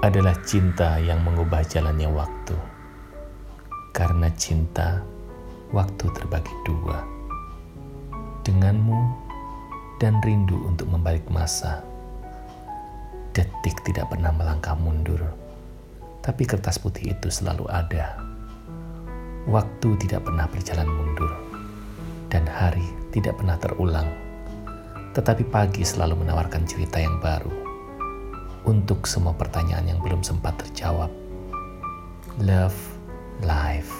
adalah cinta yang mengubah jalannya waktu. Karena cinta, waktu terbagi dua. Denganmu dan rindu untuk membalik masa. Detik tidak pernah melangkah mundur, tapi kertas putih itu selalu ada. Waktu tidak pernah berjalan mundur, dan hari tidak pernah terulang. Tetapi pagi selalu menawarkan cerita yang baru untuk semua pertanyaan yang belum sempat terjawab. Love, life.